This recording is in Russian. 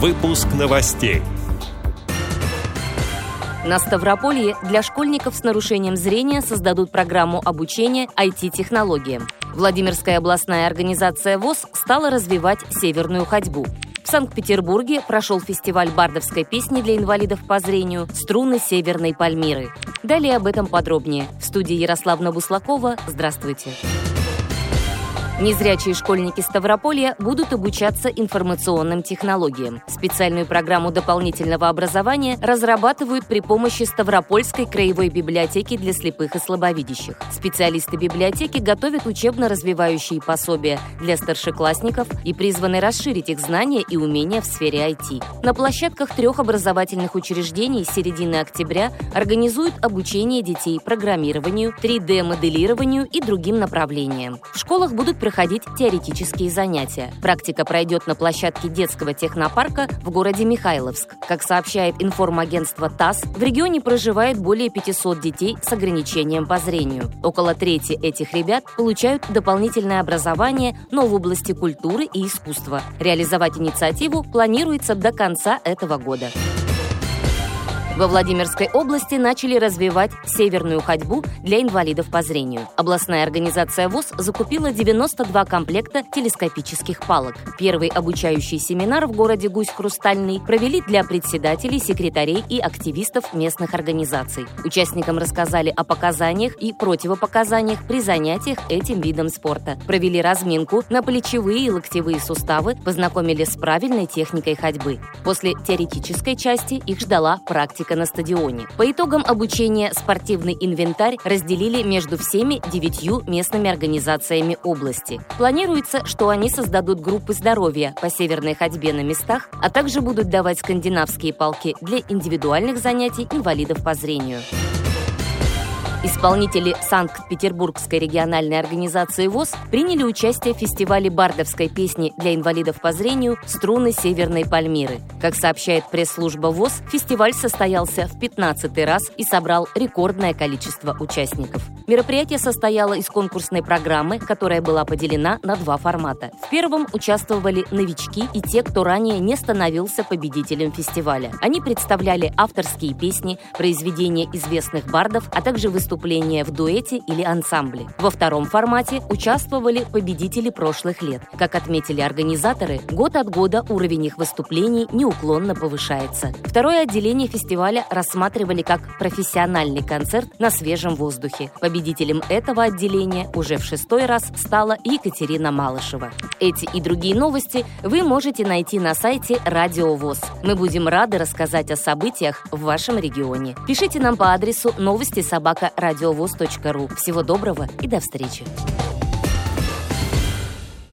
Выпуск новостей. На Ставрополье для школьников с нарушением зрения создадут программу обучения IT-технологиям. Владимирская областная организация ВОЗ стала развивать северную ходьбу. В Санкт-Петербурге прошел фестиваль бардовской песни для инвалидов по зрению «Струны Северной Пальмиры». Далее об этом подробнее. В студии Ярославна Буслакова. Здравствуйте. Здравствуйте. Незрячие школьники Ставрополья будут обучаться информационным технологиям. Специальную программу дополнительного образования разрабатывают при помощи Ставропольской краевой библиотеки для слепых и слабовидящих. Специалисты библиотеки готовят учебно-развивающие пособия для старшеклассников и призваны расширить их знания и умения в сфере IT. На площадках трех образовательных учреждений с середины октября организуют обучение детей программированию, 3D-моделированию и другим направлениям. В школах будут проходить теоретические занятия. Практика пройдет на площадке детского технопарка в городе Михайловск. Как сообщает информагентство ТАСС, в регионе проживает более 500 детей с ограничением по зрению. Около трети этих ребят получают дополнительное образование, но в области культуры и искусства. Реализовать инициативу планируется до конца этого года. Во Владимирской области начали развивать северную ходьбу для инвалидов по зрению. Областная организация ВОЗ закупила 92 комплекта телескопических палок. Первый обучающий семинар в городе Гусь-Хрустальный провели для председателей, секретарей и активистов местных организаций. Участникам рассказали о показаниях и противопоказаниях при занятиях этим видом спорта. Провели разминку на плечевые и локтевые суставы, познакомили с правильной техникой ходьбы. После теоретической части их ждала практика практика на стадионе. По итогам обучения спортивный инвентарь разделили между всеми девятью местными организациями области. Планируется, что они создадут группы здоровья по северной ходьбе на местах, а также будут давать скандинавские палки для индивидуальных занятий инвалидов по зрению. Исполнители Санкт-Петербургской региональной организации ВОЗ приняли участие в фестивале бардовской песни для инвалидов по зрению «Струны Северной Пальмиры». Как сообщает пресс-служба ВОЗ, фестиваль состоялся в 15 раз и собрал рекордное количество участников. Мероприятие состояло из конкурсной программы, которая была поделена на два формата. В первом участвовали новички и те, кто ранее не становился победителем фестиваля. Они представляли авторские песни, произведения известных бардов, а также выступления в дуэте или ансамбле. Во втором формате участвовали победители прошлых лет. Как отметили организаторы, год от года уровень их выступлений неуклонно повышается. Второе отделение фестиваля рассматривали как профессиональный концерт на свежем воздухе. Победителем этого отделения уже в шестой раз стала Екатерина Малышева. Эти и другие новости вы можете найти на сайте Радио ВОЗ. Мы будем рады рассказать о событиях в вашем регионе. Пишите нам по адресу новости собака радиовоз.ру. Всего доброго и до встречи!